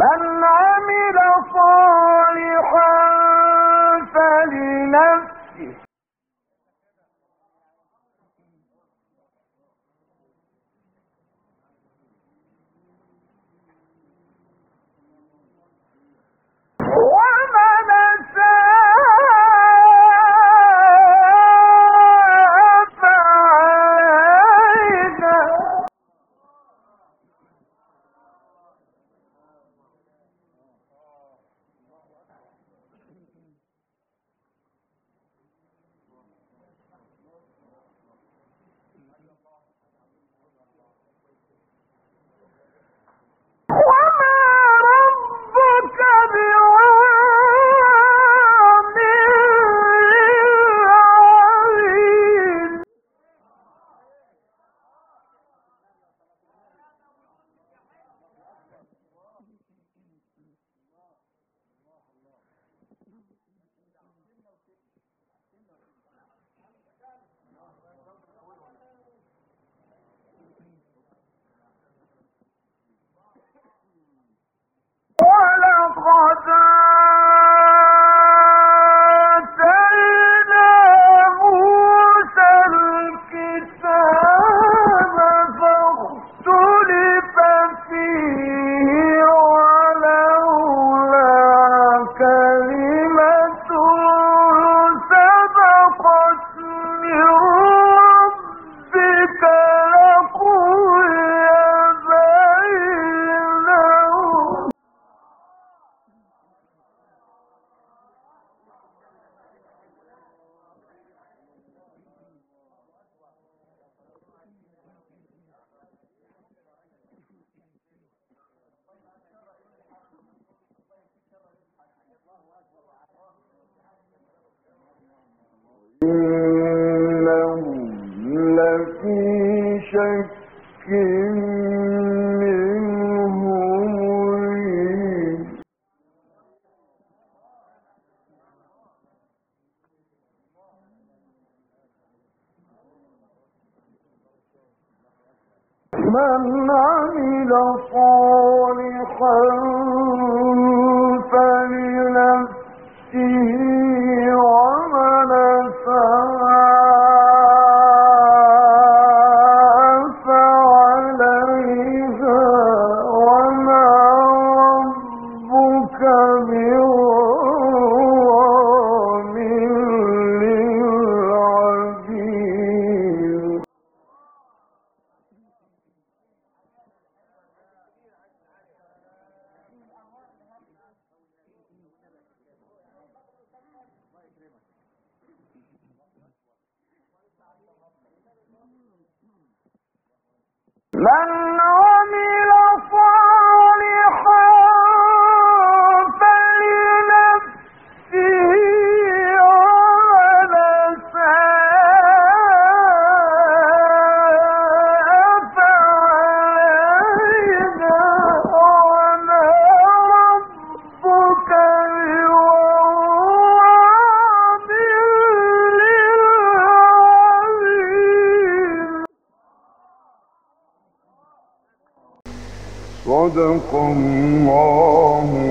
من من عمل صالحا فلنفسه ومن فعل من صدق الله